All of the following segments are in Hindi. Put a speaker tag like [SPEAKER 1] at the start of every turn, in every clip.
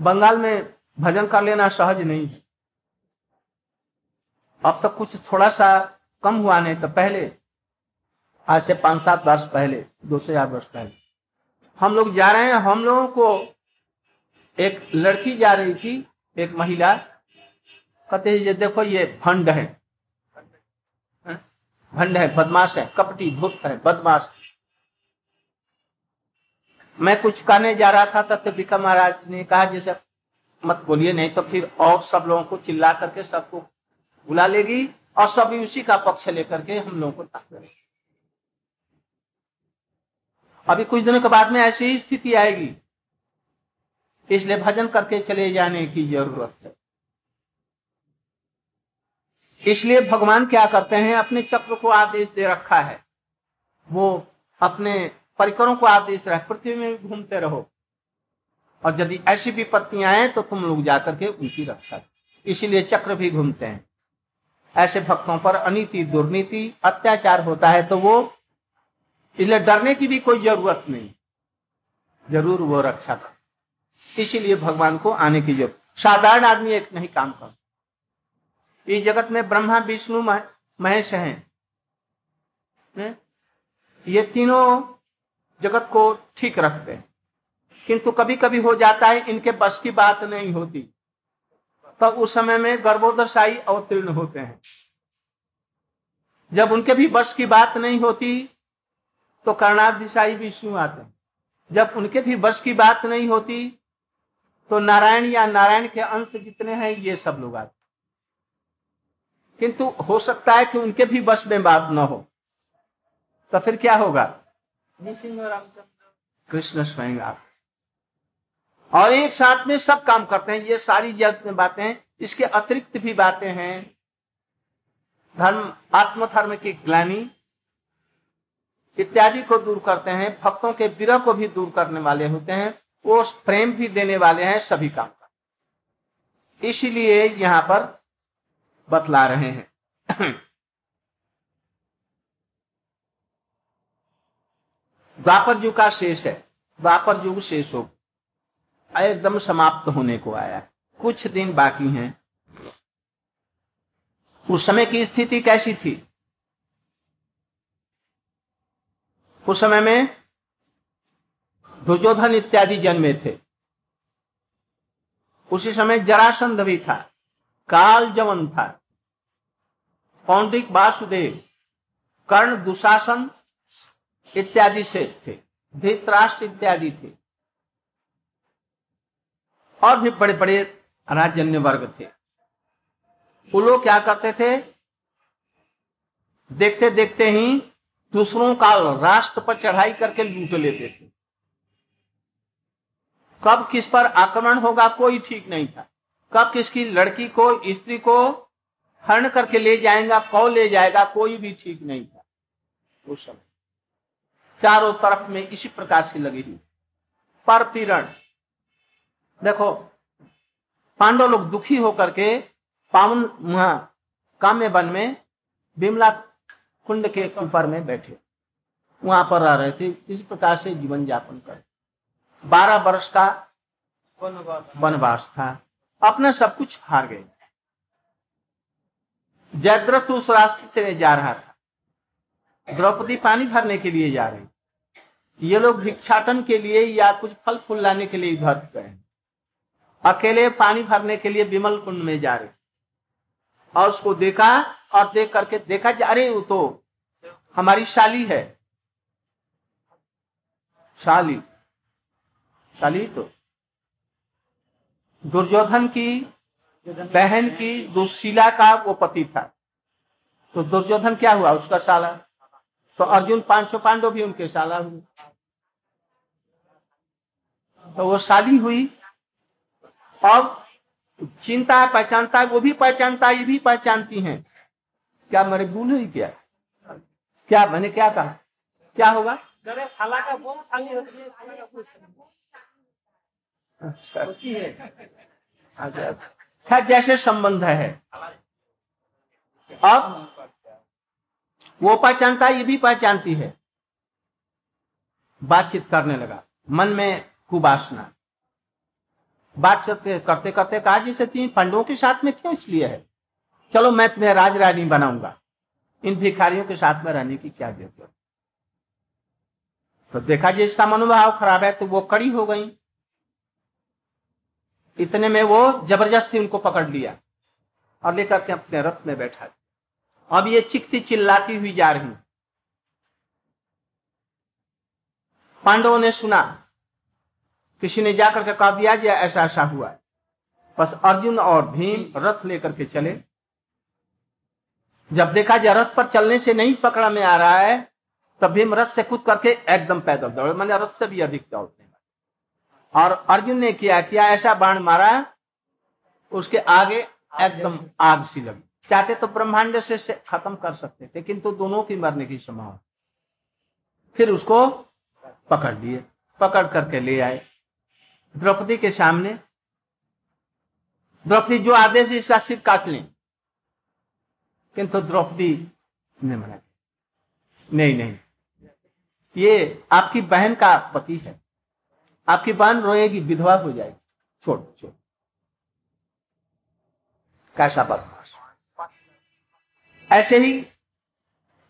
[SPEAKER 1] बंगाल में भजन कर लेना सहज नहीं। अब तक कुछ थोड़ा सा कम हुआ नहीं तो पहले, आज से पाँच सात वर्ष पहले दो चार वर्ष पहले। हम लोग जा रहे हैं, हम लोगों को एक लड़की जा रही थी, एक महिला। कहते ये देखो, ये फंड है। भंड है, बदमाश है, कपटी, धूप है, बदमाश। मैं कुछ कहने जा रहा था तब तो महाराज ने कहा, जैसे मत बोलिए, नहीं तो फिर और सब लोगों को चिल्ला करके सबको बुला लेगी और सभी उसी का पक्ष लेकर के हम लोगों को ताक अभी कुछ दिनों के बाद में ऐसी ही स्थिति आएगी। इसलिए भजन करके चले जाने की ज़रूरत है। इसलिए भगवान क्या करते हैं, अपने चक्र को आदेश दे रखा है। वो अपने परिकरों को आदेश रख, पृथ्वी में घूमते रहो। और यदि ऐसी विपत्तियाँ आए तो तुम लोग जाकर के उनकी रक्षा इसीलिए चक्र भी घूमते हैं। ऐसे भक्तों पर अनिति, दुर्नीति, अत्याचार होता है तो वो इसलिए डरने की भी कोई ज़रूरत नहीं। ज़रूर वो रक्षा कर। इसीलिए भगवान को आने की ज़रूरत। साधारण आदमी एक नहीं काम कर इस जगत में ब्रह्मा, विष्णु महेश हैं। ये तीनों जगत को ठीक रखते हैं। किंतु कभी कभी हो जाता है इनके बस की बात नहीं होती। तो उस समय में गर्भोदशाई अवतीर्ण होते हैं। जब उनके भी बस की बात नहीं होती तो कर्णाधिशाई विष्णु आते हैं। जब उनके भी बस की बात नहीं होती तो नारायण या नारायण के अंश जितने हैं, ये सब लोग आते किंतु हो सकता है कि उनके भी बस में बात न हो। तो फिर क्या होगा? कृष्ण स्वयं आप। और एक साथ में सब काम करते हैं, ये सारी बातें इसके अतिरिक्त भी बातें हैं। धर्म, आत्मधर्म की ग्लानी इत्यादि को दूर करते हैं, भक्तों के विरह को भी दूर करने वाले होते हैं, वो प्रेम भी देने वाले हैं, सभी काम का। इसीलिए यहाँ पर बतला रहे हैं। द्वापर युग का शेष है। द्वापर युग शेष हो। एकदम समाप्त होने को आया। कुछ दिन बाकी हैं। उस समय की स्थिति कैसी थी? उस समय में दुर्योधन इत्यादि जन्मे थे। उसी समय जरासंध भी था। काल जवन था। पौंडिक वासुदेव, कर्ण दुशासन इत्यादि से थे। धृतराष्ट्र इत्यादि थे। और भी बड़े बड़े राजन्य वर्ग थे। वो लोग क्या करते थे? देखते देखते ही दूसरों का राष्ट्र पर चढ़ाई करके लूट लेते थे। कब किस पर आक्रमण होगा कोई ठीक नहीं था। कब किसकी लड़की को, स्त्री को हरण करके ले जाएगा कौ ले जाएगा, कोई भी ठीक नहीं था। उस समय। चारों तरफ़ में इसी प्रकार से लगी हुई। पर पीरण देखो, पांडव लोग दुखी होकर के पावन काम्य वन में बिमला कुंड के ऊपर में बैठे। वहाँ पर रह रहे थे। इस प्रकार से जीवन यापन कर। बारह वर्ष का वनवास था। अपना सब कुछ हार गए। जयद्रथ उस रास्ते से जा रहा था। द्रौपदी पानी भरने के लिए जा रही। ये लोग भिक्षाटन के लिए या कुछ फल फूल लाने के लिए इधर गए। अकेले पानी भरने के लिए विमल कुंड में जा रहे। और उसको देखा और देख करके देखा जा रहे वो तो हमारी शाली है। शाली। शाली तो। दुर्योधन की बहन की दुशीला का वो पति था। तो दुर्योधन क्या हुआ? उसका साला तो अर्जुन पाँच सौ पांडव भी उनके साला हुए। तो वो शाली हुई। अब चिंता है पहचानता है वो भी पहचानता है ये भी पहचानती हैं। क्या मेरे भूल हुई क्या क्या मैंने क्या कहा? क्या होगा? साला का वो साली होती है अच्छा। अच्छा। खैर जैसे संबंध है। अब वो पहचानता ये भी पहचानती है। बातचीत करने लगा। मन में कुबासना। बात करते करते कहा जैसे तीन पंडों के साथ में क्यों इसलिए है? चलो, मैं तुम्हें राज रानी बनाऊँगा। इन भिखारियों के साथ में रहने की क्या ज़रूरत तो देखा, जी, इसका मनोभाव खराब है तो वो कड़ी हो गई। इतने में वो ज़बरदस्ती उनको पकड़ लिया और लेकर के अपने रथ में बैठा। अब ये चिकती चिल्लाती हुई जा रही। पांडवों ने सुना। किसी ने जाकर के कह दिया जी ऐसा ऐसा हुआ। बस अर्जुन और भीम रथ लेकर के चले। जब देखा जा रथ पर चलने से नहीं पकड़ा में आ रहा है, तब भीम रथ से कूद करके एकदम पैदल दौड़े। मैंने रथ से भी अधिक दौड़ते और अर्जुन ने किया किया, ऐसा बाण मारा, उसके आगे एकदम आग सी लगी। चाहते तो ब्रह्मांड से, से खत्म कर सकते थे किंतु दोनों की मरने की संभावना फिर उसको पकड़ लिए पकड़ करके ले आए। द्रौपदी के सामने द्रौपदी जो आदेश इसका सिर काट लें। किंतु द्रौपदी ने मना नहीं नहीं। ये आपकी बहन का पति है। आपकी बहन रोएगी विधवा हो जाएगी। छोड़ छोड़। कैसा बदमाश ऐसे ही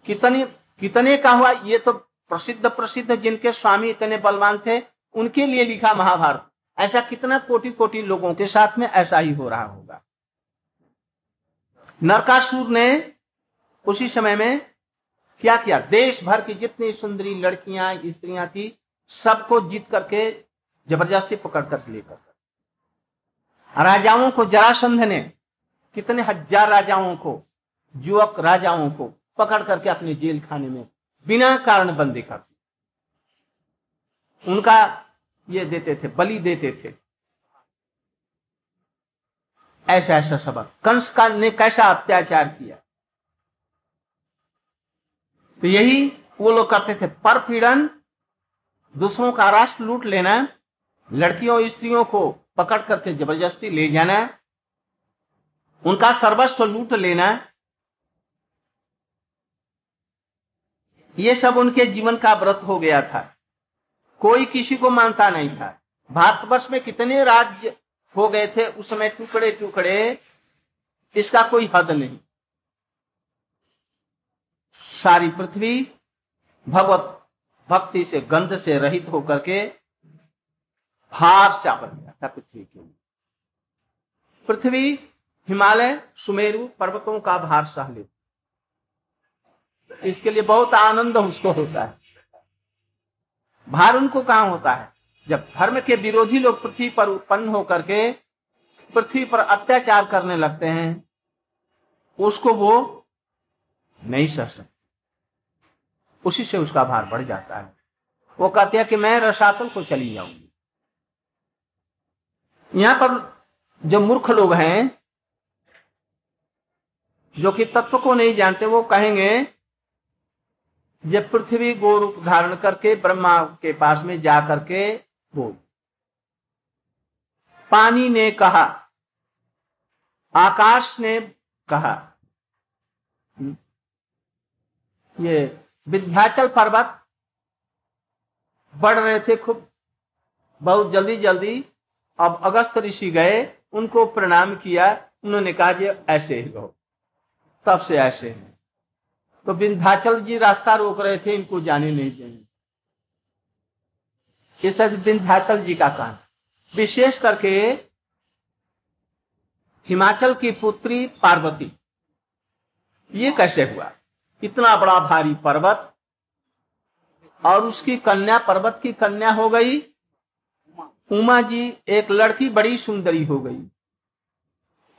[SPEAKER 1] कितने कितने का हुआ, ये तो प्रसिद्ध प्रसिद्ध जिनके स्वामी इतने बलवान थे, उनके लिए लिखा महाभारत। ऐसा कितना कोटि कोटि लोगों के साथ में ऐसा ही हो रहा होगा। नरकासुर ने उसी समय में क्या किया? देश भर की जितनी सुंदरी लड़कियाँ, स्त्रियाँ थी, सबको जीत करके ज़बरदस्ती पकड़ कर लेकर राजाओं को जरासंध ने, कितने हज़ार राजाओं को युवक राजाओं को पकड़ करके अपने जेल खाने में बिना कारण बंदी कर उनका ये देते थे, बलि देते थे। ऐसा ऐसा सबक। कंस का ने कैसा अत्याचार किया? तो यही वो लोग करते थे पर पीड़न दूसरों का राष्ट्र लूट लेना, लड़कियों, स्त्रियों को पकड़ करके ज़बरदस्ती ले जाना, उनका सर्वस्व लूट लेना ये सब उनके जीवन का व्रत हो गया था। कोई किसी को मानता नहीं था। भारतवर्ष में कितने राज्य हो गए थे, उस समय टुकड़े टुकड़े इसका कोई हद नहीं। सारी पृथ्वी भगवत भक्ति से, गंध से रहित होकर के भार सा गया था पृथ्वी के लिए। पृथ्वी, हिमालय, सुमेरु पर्वतों का भार सह लेती इसके लिए बहुत आनंद उसको होता है। भार उनको कहा होता है? जब धर्म के विरोधी लोग पृथ्वी पर उत्पन्न होकर के पृथ्वी पर अत्याचार करने लगते हैं, उसको वो नहीं सह सकते। उसी से उसका भार बढ़ जाता है। वो कहते हैं कि मैं रसातल को चली जाऊँगी। यहाँ पर जो मूर्ख लोग हैं, जो कि तत्व को नहीं जानते, वो कहेंगे जब पृथ्वी गो रूप धारण करके ब्रह्मा के पास में जा करके बोल पानी ने कहा, आकाश ने कहा, ये विध्याचल पर्वत बढ़ रहे थे खूब, बहुत जल्दी जल्दी। अब अगस्त ऋषि गए, उनको प्रणाम किया, उन्होंने कहा ऐसे ही रहो, तब से ऐसे हैं। तो विंध्याचल जी रास्ता रोक रहे थे, इनको जाने नहीं देंगे। इस तरह विंध्याचल जी का काम। विशेष करके हिमाचल की पुत्री पार्वती। ये कैसे हुआ? इतना बड़ा भारी पर्वत और उसकी कन्या, पर्वत की कन्या हो गई। उमा जी, एक लड़की बड़ी सुंदरी हो गई।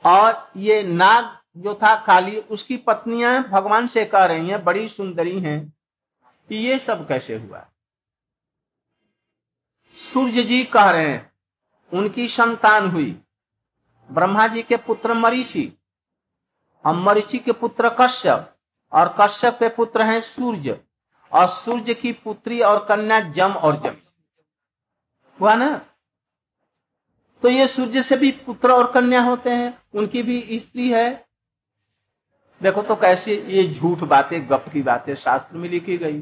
[SPEAKER 1] और ये नाग जो था काली, उसकी पत्नियाँ भगवान से कह रही हैं, बड़ी सुंदरी हैं, कि ये सब कैसे हुआ? सूर्य जी कह रहे हैं, उनकी संतान हुई। ब्रह्मा जी के पुत्र मरीचि। और मरीचि के पुत्र कश्यप, और कश्यप के पुत्र हैं सूर्य, और सूर्य की पुत्री और कन्या जम और जम। हुआ ना? तो ये सूर्य से भी पुत्र और कन्या होते हैं, उनकी भी स्त्री है देखो तो कैसे ये झूठ बातें, गप की बातें शास्त्र में लिखी गई।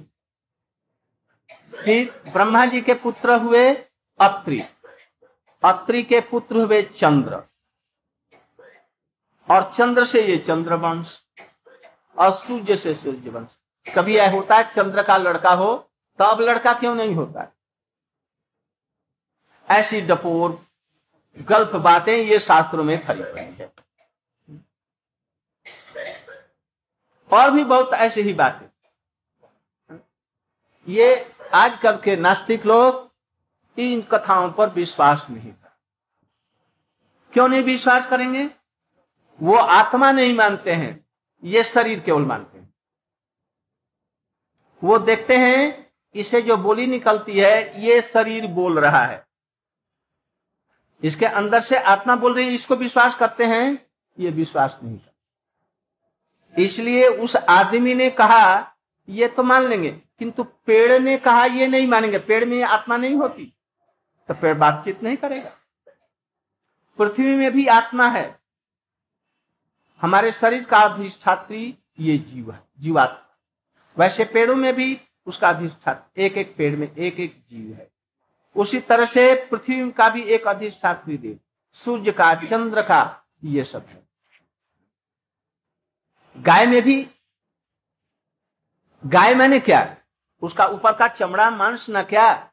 [SPEAKER 1] फिर ब्रह्मा जी के पुत्र हुए अत्रि। अत्रि के पुत्र हुए चंद्र। और चंद्र से ये चंद्र वंश और सूर्य से सूर्य वंश कभी यह होता है चंद्र का लड़का हो तब लड़का क्यों नहीं होता? है ऐसी डपोर गल्प बातें ये शास्त्रों में खड़ी पड़ी है। और भी बहुत ऐसी ही बातें। ये आजकल के नास्तिक लोग इन कथाओं पर विश्वास नहीं कर क्यों नहीं विश्वास करेंगे? वो आत्मा नहीं मानते हैं, ये शरीर केवल मानते हैं। वो देखते हैं, इसे जो बोली निकलती है, ये शरीर बोल रहा है। इसके अंदर से आत्मा बोल रही है, इसको विश्वास करते हैं, ये विश्वास नहीं करते। इसलिए उस आदमी ने कहा, ये तो मान लेंगे। किंतु पेड़ ने कहा, ये नहीं मानेंगे। पेड़ में आत्मा नहीं होती। तो पेड़ बातचीत नहीं करेगा। पृथ्वी में भी आत्मा है। हमारे शरीर का अधिष्ठात्री ये जीव है, जीवात्मा। वैसे पेड़ों में भी उसका अधिष्ठात्र एक एक पेड़ में एक एक जीव है। उसी तरह से पृथ्वी का भी एक अधिष्ठात्री देव, सूर्य का, चंद्र का, ये सब है। गाय में भी, गाय मैंने क्या? उसका ऊपर का चमड़ा मांस न क्या?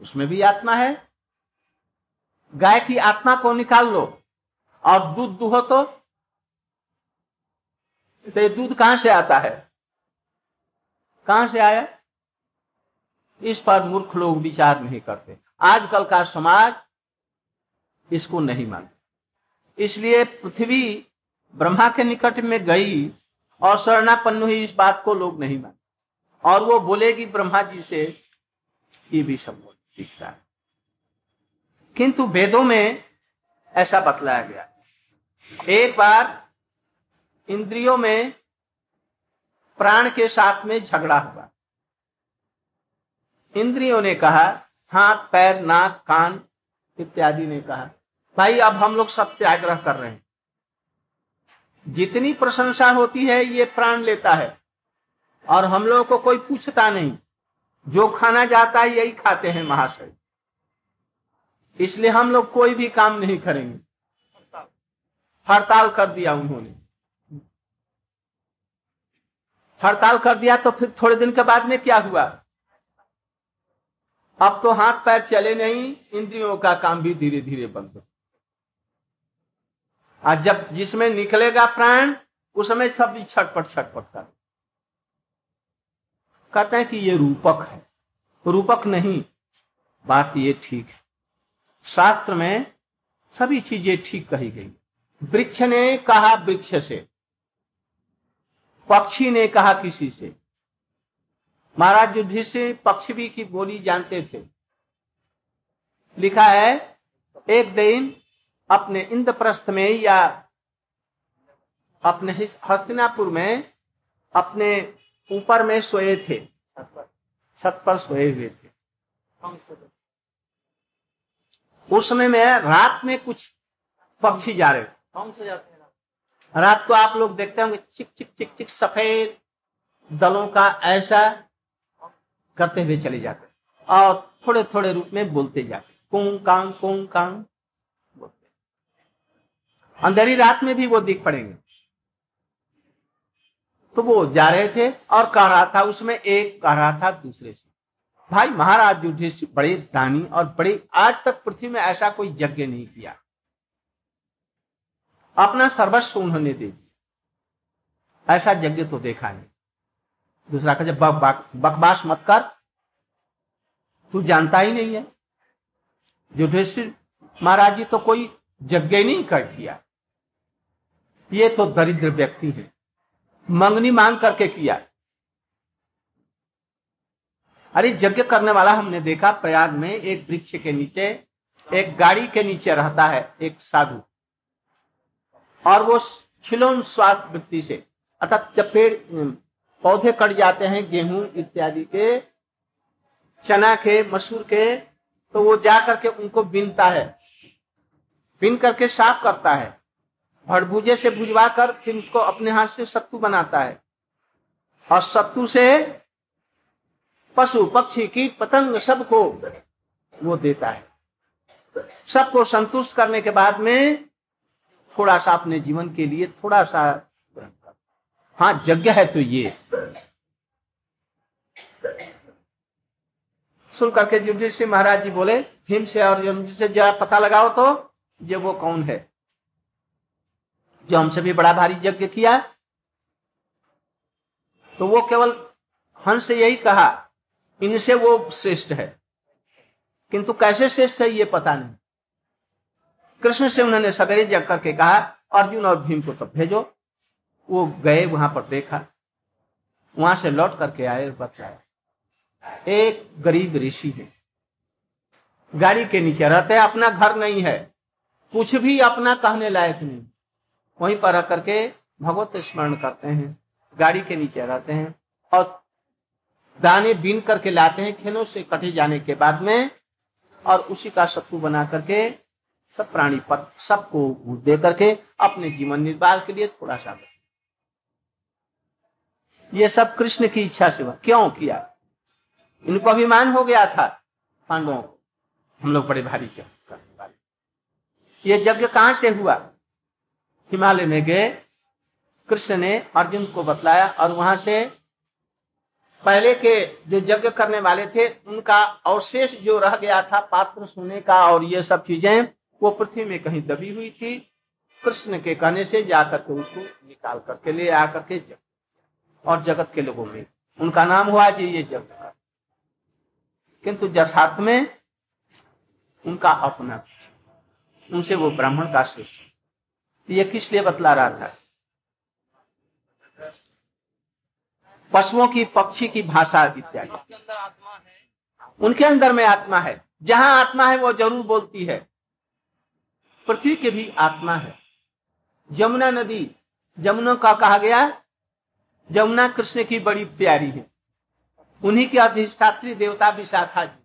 [SPEAKER 1] उसमें भी आत्मा है। गाय की आत्मा को निकाल लो। और दूध दुहो तो? तो ये दूध कहाँ से आता है? कहाँ से आया? इस पर मूर्ख लोग विचार नहीं करते। आजकल का समाज इसको नहीं मानता। इसलिए पृथ्वी ब्रह्मा के निकट में गई और शरणापन्न हुई इस बात को लोग नहीं मानते और वो बोलेगी ब्रह्मा जी से, ये भी सब दिखता है। किंतु वेदों में ऐसा बतलाया गया। एक बार इंद्रियों में प्राण के साथ में झगड़ा हुआ। इंद्रियों ने कहा, हाथ, पैर, नाक, कान, इत्यादि ने कहा, भाई, अब हम लोग सत्याग्रह कर रहे हैं। जितनी प्रशंसा होती है, ये प्राण लेता है। और हम लोगों को कोई पूछता नहीं। जो खाना जाता है, यही खाते हैं महाशय। इसलिए हम लोग कोई भी काम नहीं करेंगे। हड़ताल कर दिया उन्होंने। हड़ताल कर दिया तो फिर थोड़े दिन के बाद में क्या हुआ? अब तो हाथ पैर चले नहीं, इंद्रियों का काम भी धीरे धीरे बंद हो आज जब जिसमें निकलेगा प्राण उस समय सब छटपट छटपट कर। कहते हैं कि ये रूपक है। रूपक नहीं, बात ये ठीक है। शास्त्र में सभी चीज़ें ठीक कही गई। वृक्ष ने कहा वृक्ष से, पक्षी ने कहा किसी से। महाराज युधिष्ठिर पक्षी भी की बोली जानते थे। लिखा है, एक दिन अपने इंद्रप्रस्थ में या अपने हस्तिनापुर में अपने ऊपर में सोए थे। छत पर सोए हुए थे। उस समय में रात में कुछ पक्षी जा रहे कौन से जाते हैं रात को आप लोग देखते होंगे, चिक चिक चिक चिक, सफ़ेद दलों का ऐसा करते हुए चले जाते। और थोड़े थोड़े रूप में बोलते जाते। कुंग, कांग कुंग, कांग। अंधेरी रात में भी वो दिख पड़ेंगे। तो वो जा रहे थे और कह रहा था उसमें एक कह रहा था दूसरे से भाई महाराज युधिष्ठिर बड़े दानी और बड़े आज तक पृथ्वी में ऐसा कोई यज्ञ नहीं किया। अपना सर्वस्व उन्होंने दे दिया। ऐसा यज्ञ तो देखा नहीं। दूसरा कहे बक, बक, बकवास मत कर। तू जानता ही नहीं है। युधिष्ठिर महाराज जी तो कोई यज्ञ नहीं कर किया। ये तो दरिद्र व्यक्ति है। मंगनी मांग करके किया अरे, यज्ञ करने वाला हमने देखा, प्रयाग में एक वृक्ष के नीचे, एक गाड़ी के नीचे रहता है, एक साधु। और वो छिलोन श्वास वृत्ति से, अर्थात जब पेड़ पौधे कट जाते हैं, गेहूँ इत्यादि के, चना के, मसूर के तो वो जा करके उनको बिनता है। बिन करके साफ़ करता है। भड़भूजे से भुजवा कर फिर उसको अपने हाथ से सत्तू बनाता है। और सत्तू से पशु, पक्षी, कीट, पतंग सबको वो देता है। सबको संतुष्ट करने के बाद में थोड़ा सा अपने जीवन के लिए थोड़ा सा हाँ यज्ञ है तो ये। सुन करके युधिष्ठिर महाराज जी बोले भीम से और से जरा पता लगाओ तो ये वो कौन है? जो हमसे भी बड़ा भारी यज्ञ किया तो वो केवल हंस से यही कहा, इनसे वो श्रेष्ठ है। किंतु कैसे श्रेष्ठ है ये पता नहीं। कृष्ण से उन्होंने सवेरे जग करके कहा, अर्जुन और भीम को तब भेजो। वो गए वहाँ पर देखा। वहाँ से लौट करके आए बताया, एक गरीब ऋषि है। गाड़ी के नीचे रहते, अपना घर नहीं है। कुछ भी अपना कहने लायक नहीं। वहीं पर रह करके भगवत स्मरण करते हैं, गाड़ी के नीचे रहते हैं और दाने बीन करके लाते हैं खेलों से कटे जाने के बाद में और उसी का सत्तू बना करके सब प्राणी पर सबको दे करके अपने जीवन निर्वाह के लिए थोड़ा सा ये सब कृष्ण की इच्छा से हुआ। क्यों किया? इनको अभिमान हो गया था। पांडवों को। हम लोग बड़े भारी यज्ञ ये यज्ञ कहाँ से हुआ? हिमालय में गए। कृष्ण ने अर्जुन को बतलाया और वहाँ से पहले के जो यज्ञ करने वाले थे, उनका अवशेष जो रह गया था पात्र सोने का और ये सब चीज़ें, वो पृथ्वी में कहीं दबी हुई थी। कृष्ण के कहने से जाकर के उसको निकाल करके ले आकर के जग और जगत के लोगों में। उनका नाम हुआ जी ये जगत किंतु यथार्थ में उनका अपना, उनसे वो ब्राह्मण का श्रेष्ठ। ये किस लिए बतला रहा था? पशुओं की, पक्षी की भाषा इत्यादि। उनके अंदर में आत्मा है। जहाँ आत्मा है, वो ज़रूर बोलती है। पृथ्वी के भी आत्मा है। जमुना नदी जमुना का कहा गया जमुना कृष्ण की बड़ी प्यारी है। उन्हीं की अधिष्ठात्री देवता विशाखा जी।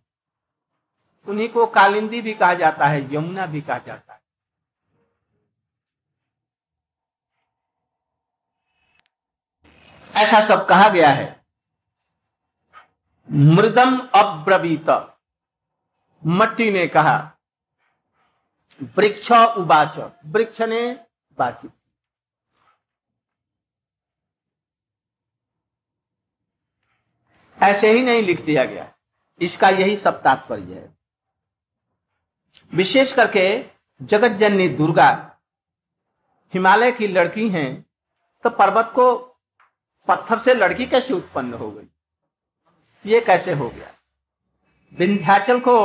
[SPEAKER 1] उन्हीं को कालिंदी भी कहा जाता है, यमुना भी कहा जाता है। ऐसा सब कहा गया है। मृदम अब्रवीत। मट्टी ने कहा, वृक्ष उबाच वृक्ष ने बातचीत ऐसे ही नहीं लिख दिया गया। इसका यही सब तात्पर्य है। विशेष करके जगत जननी दुर्गा, हिमालय की लड़की हैं तो पर्वत को पत्थर से लड़की कैसे उत्पन्न हो गई? ये कैसे हो गया? विंध्याचल को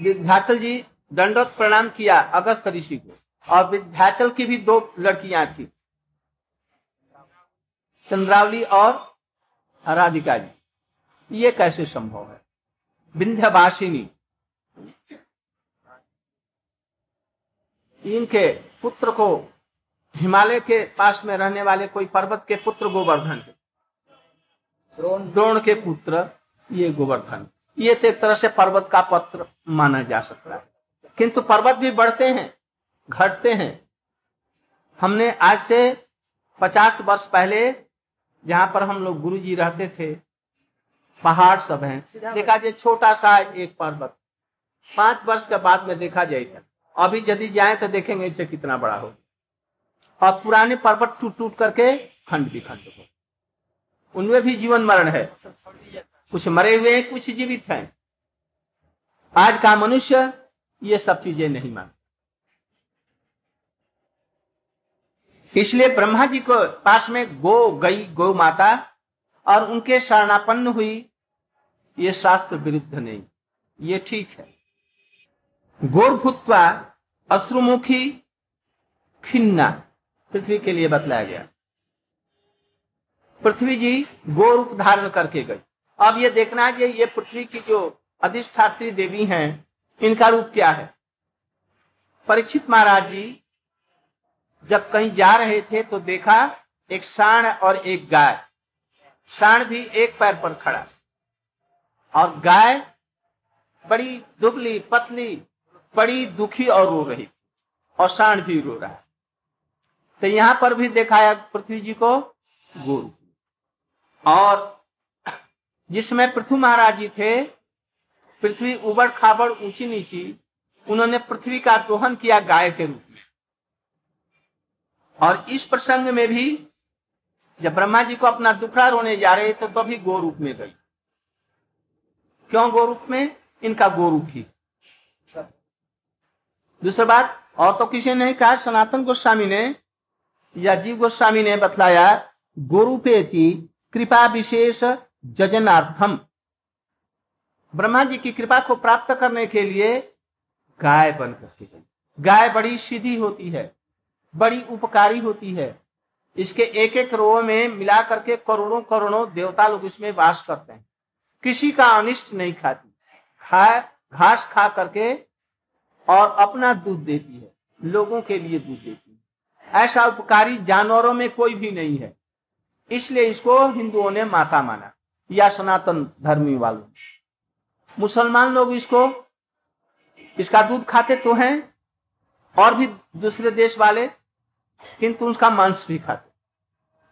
[SPEAKER 1] विंध्याचल जी दंडोत प्रणाम किया अगस्त ऋषि को, और विंध्याचल की भी दो लड़कियाँ थी, चंद्रावली और राधिका जी। ये कैसे संभव है? विंध्यवासिनी, इनके पुत्र को हिमालय के पास में रहने वाले कोई पर्वत के पुत्र गोवर्धन द्रोण के पुत्र ये गोवर्धन। ये तो एक तरह से पर्वत का पत्र माना जा सकता है। किंतु पर्वत भी बढ़ते हैं, घटते हैं। हमने आज से पचास वर्ष पहले जहाँ पर हम लोग गुरु जी रहते थे, पहाड़ सब हैं। देखा जाए छोटा सा एक पर्वत। पाँच वर्ष के बाद में देखा जाएगा अभी यदि जाए तो देखेंगे इसे कितना बड़ा हो और पुराने पर्वत टूट टूट करके खंड भी खंड हो। उनमें भी जीवन मरण है। कुछ मरे हुए हैं, कुछ जीवित हैं। आज का मनुष्य ये सब चीज़ें नहीं मानता। इसलिए ब्रह्मा जी को पास में गो गई गो माता और उनके शरणापन्न हुई ये शास्त्र विरुद्ध नहीं। ये ठीक है। गोरभूतवा अश्रुमुखी खिन्ना। पृथ्वी के लिए बतलाया गया। पृथ्वी जी गो रूप धारण करके गई। अब ये देखना है कि ये पृथ्वी की जो अधिष्ठात्री देवी हैं, इनका रूप क्या है? परीक्षित महाराज जी, जब कहीं जा रहे थे तो देखा एक साण और एक गाय। साण भी एक पैर पर खड़ा। और गाय बड़ी दुबली, पतली, बड़ी दुखी और रो रही और साण भी रो रहा तो यहाँ पर भी दिखाया पृथ्वी जी को गुरु। और जिसमें पृथ्वी महाराज जी थे, पृथ्वी उबड़ खाबड़ ऊँची नीची, उन्होंने पृथ्वी का दोहन किया गाय के रूप में। और इस प्रसंग में भी जब ब्रह्मा जी को अपना दुखड़ा रोने जा रहे थे तो तभी तो गो रूप में गई। क्यों गो रूप में? इनका गो रूप ही। दूसरी बात, और तो किसी ने कहा, सनातन गोस्वामी ने जीव गोस्वामी ने बतलाया गोरूपेति कृपा विशेष जजनार्थम। ब्रह्मा जी की कृपा को प्राप्त करने के लिए गाय बन करके गाय बड़ी सीधी होती है, बड़ी उपकारी होती है। इसके एक एक रो में मिला करके करोड़ों करोड़ों देवता लोग इसमें वास करते हैं। किसी का अनिष्ट नहीं खाती। खा घास खा करके और अपना दूध देती है, लोगों के लिए दूध देती है। ऐसा उपकारी जानवरों में कोई भी नहीं है। इसलिए इसको हिंदुओं ने माता माना, या सनातन धर्मी वालों। मुसलमान लोग इसको, इसका दूध खाते तो हैं, और भी दूसरे देश वाले, किंतु उसका मांस भी खाते।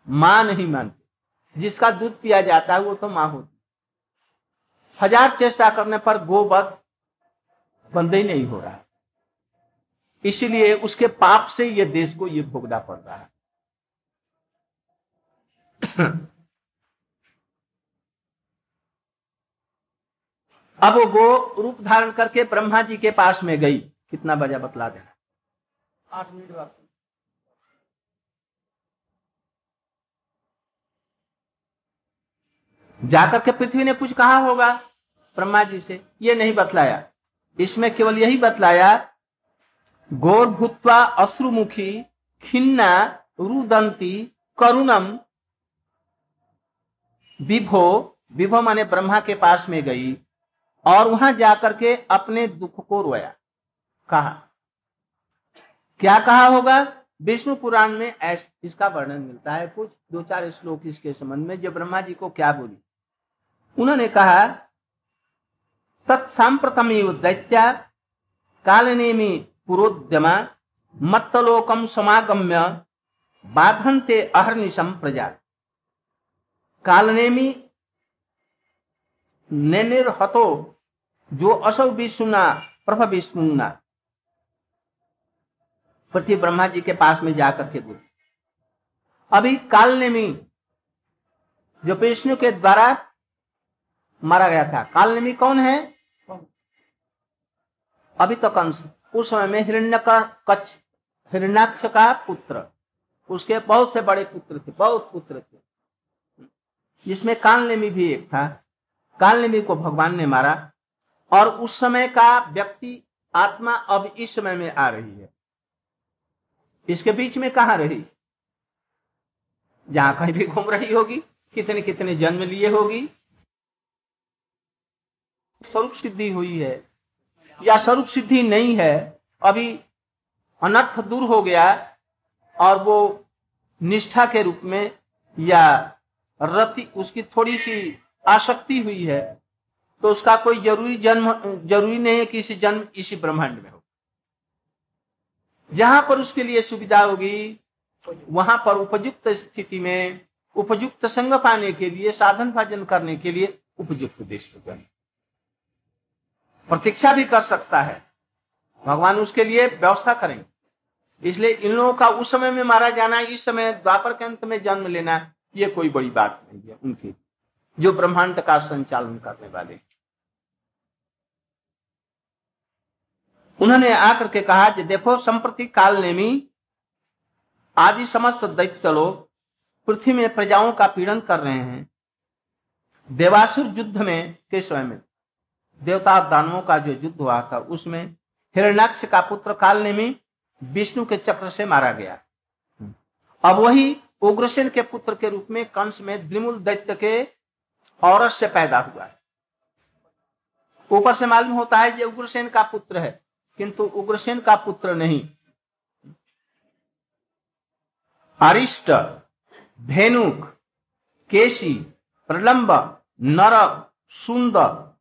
[SPEAKER 1] माँ नहीं मानते। जिसका दूध पिया जाता है, वो तो माँ होती। हज़ार चेष्टा करने पर गोवध बंद ही नहीं हो रहा। इसलिए उसके पाप से ये देश को ये भोगना पड़ रहा है। अब वो गो रूप धारण करके ब्रह्मा जी के पास में गई। कितना बजा बतला देना। आठ मिनट बाद जाकर के पृथ्वी ने कुछ कहा होगा ब्रह्मा जी से। ये नहीं बतलाया। इसमें केवल यही बतलाया गौर भूतवा अश्रुमुखी, खिन्ना रुदंती करुणम विभो विभो माने ब्रह्मा के पास में गई, और वहाँ जाकर के अपने दुख को रोया। कहा। क्या कहा होगा? विष्णु पुराण में इसका वर्णन मिलता है कुछ, दो चार श्लोक इसके संबंध में, जो ब्रह्मा जी को क्या बोली। उन्होंने कहा तत्साप्रतम दैत्या, कालनेमी पुरोद्यमा मत्तलोकम समागम्य बाधनते अहर्निशम प्रजा। कालनेमी नेनिर्हतो जो असौ विष्णुना प्रभ विष्णुना। पृथ्वी ब्रह्मा जी के पास में जाकर के बोली अभी कालनेमी जो विष्णु के द्वारा मारा गया था कालनेमी कौन है? अभी तो कंस। उस समय में हिरण्य का कच्छ, हिरण्याक्ष का पुत्र, उसके बहुत से बड़े पुत्र थे, बहुत पुत्र थे। जिसमें कालनेमी भी एक था। कालनेमी को भगवान ने मारा और उस समय का व्यक्ति, आत्मा अब इस समय में आ रही है। इसके बीच में कहा रही? जहाँ कहीं भी घूम रही होगी कितने कितने जन्म लिए होगी। स्वरूप सिद्धि हुई है। या स्वरूप सिद्धि नहीं है, अभी अनर्थ दूर हो गया और वो निष्ठा के रूप में या रति, उसकी थोड़ी सी आसक्ति हुई है तो उसका कोई ज़रूरी जन्म, ज़रूरी नहीं है कि इसी जन्म, इसी ब्रह्मांड में हो। जहाँ पर उसके लिए सुविधा होगी, वहाँ पर उपयुक्त स्थिति में, उपयुक्त संग पाने के लिए साधन भाजन करने के लिए उपयुक्त देश को जाने प्रतीक्षा भी कर सकता है। भगवान उसके लिए व्यवस्था करेंगे। इसलिए इन लोगों का उस समय में मारा जाना, इस समय द्वापर के अंत में जन्म लेना, ये कोई बड़ी बात नहीं है उनकी, जो ब्रह्मांड का संचालन करने वाले उन्होंने आकर के कहा कि देखो, संप्रति काल नेमी आदि समस्त दैत्य लोग पृथ्वी में प्रजाओं का पीड़न कर रहे हैं। देवासुर युद्ध में के स्वयं देवता दानवों का जो युद्ध हुआ था, उसमें हिरण्याक्ष का पुत्र काल नेमी विष्णु के चक्र से मारा गया। अब वही उग्रसेन के पुत्र के रूप में कंस में द्रिमुल दैत्य के औरत से पैदा हुआ है। ऊपर से मालूम होता है जो उग्रसेन का पुत्र है, किंतु उग्रसेन का पुत्र नहीं। अरिष्ट, धेनुक, केशी, प्रलंब नरक सुंदर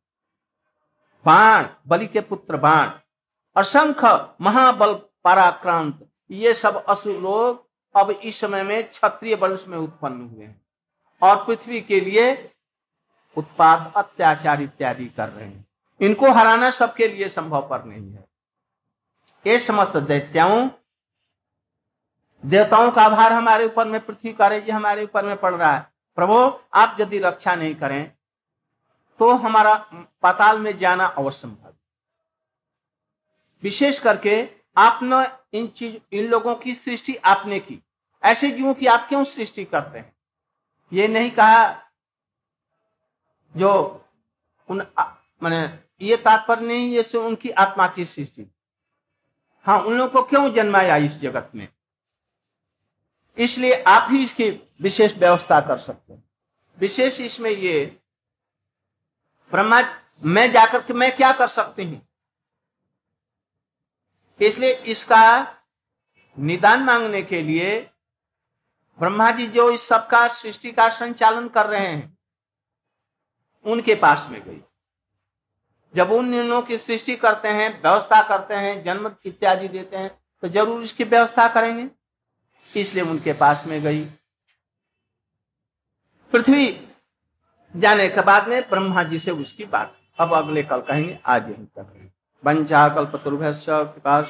[SPEAKER 1] बाण, बलि के पुत्र बाण, असंख्य महाबल पराक्रांत, ये सब असुर लोग अब इस समय में क्षत्रिय वंश में उत्पन्न हुए हैं और पृथ्वी के लिए उत्पाद, अत्याचार इत्यादि कर रहे हैं। इनको हराना सबके लिए संभव पर नहीं है। ये समस्त दैत्याओं देवताओं का आभार हमारे ऊपर में, पृथ्वी करे जी हमारे ऊपर में पड़ रहा है। प्रभु, आप यदि रक्षा नहीं करें तो हमारा पाताल में जाना अवश्य विशेष करके आपने इन चीज़, इन लोगों की सृष्टि आपने की। ऐसे जीवों की आप क्यों सृष्टि करते हैं? ये नहीं कहा जो उन मैंने ये तात्पर्य नहीं, ये उनकी आत्मा की सृष्टि। हाँ उन लोगों को क्यों जन्माया इस जगत में? इसलिए आप ही इसकी विशेष व्यवस्था कर सकते हैं। विशेष इसमें ये ब्रह्मा मैं जाकर के मैं क्या कर सकती हूँ? इसलिए इसका निदान मांगने के लिए ब्रह्मा जी जो इस सबका सृष्टि का संचालन कर रहे हैं, उनके पास में गई। जब उन निर्णयों की सृष्टि करते हैं, व्यवस्था करते हैं, जन्म इत्यादि देते हैं तो ज़रूर इसकी व्यवस्था करेंगे। इसलिए उनके पास में गई। पृथ्वी जाने के बाद में ब्रह्मा जी से उसकी बात। अब अगले कल कहेंगे, आज यही तक बंचा कल्प कृपा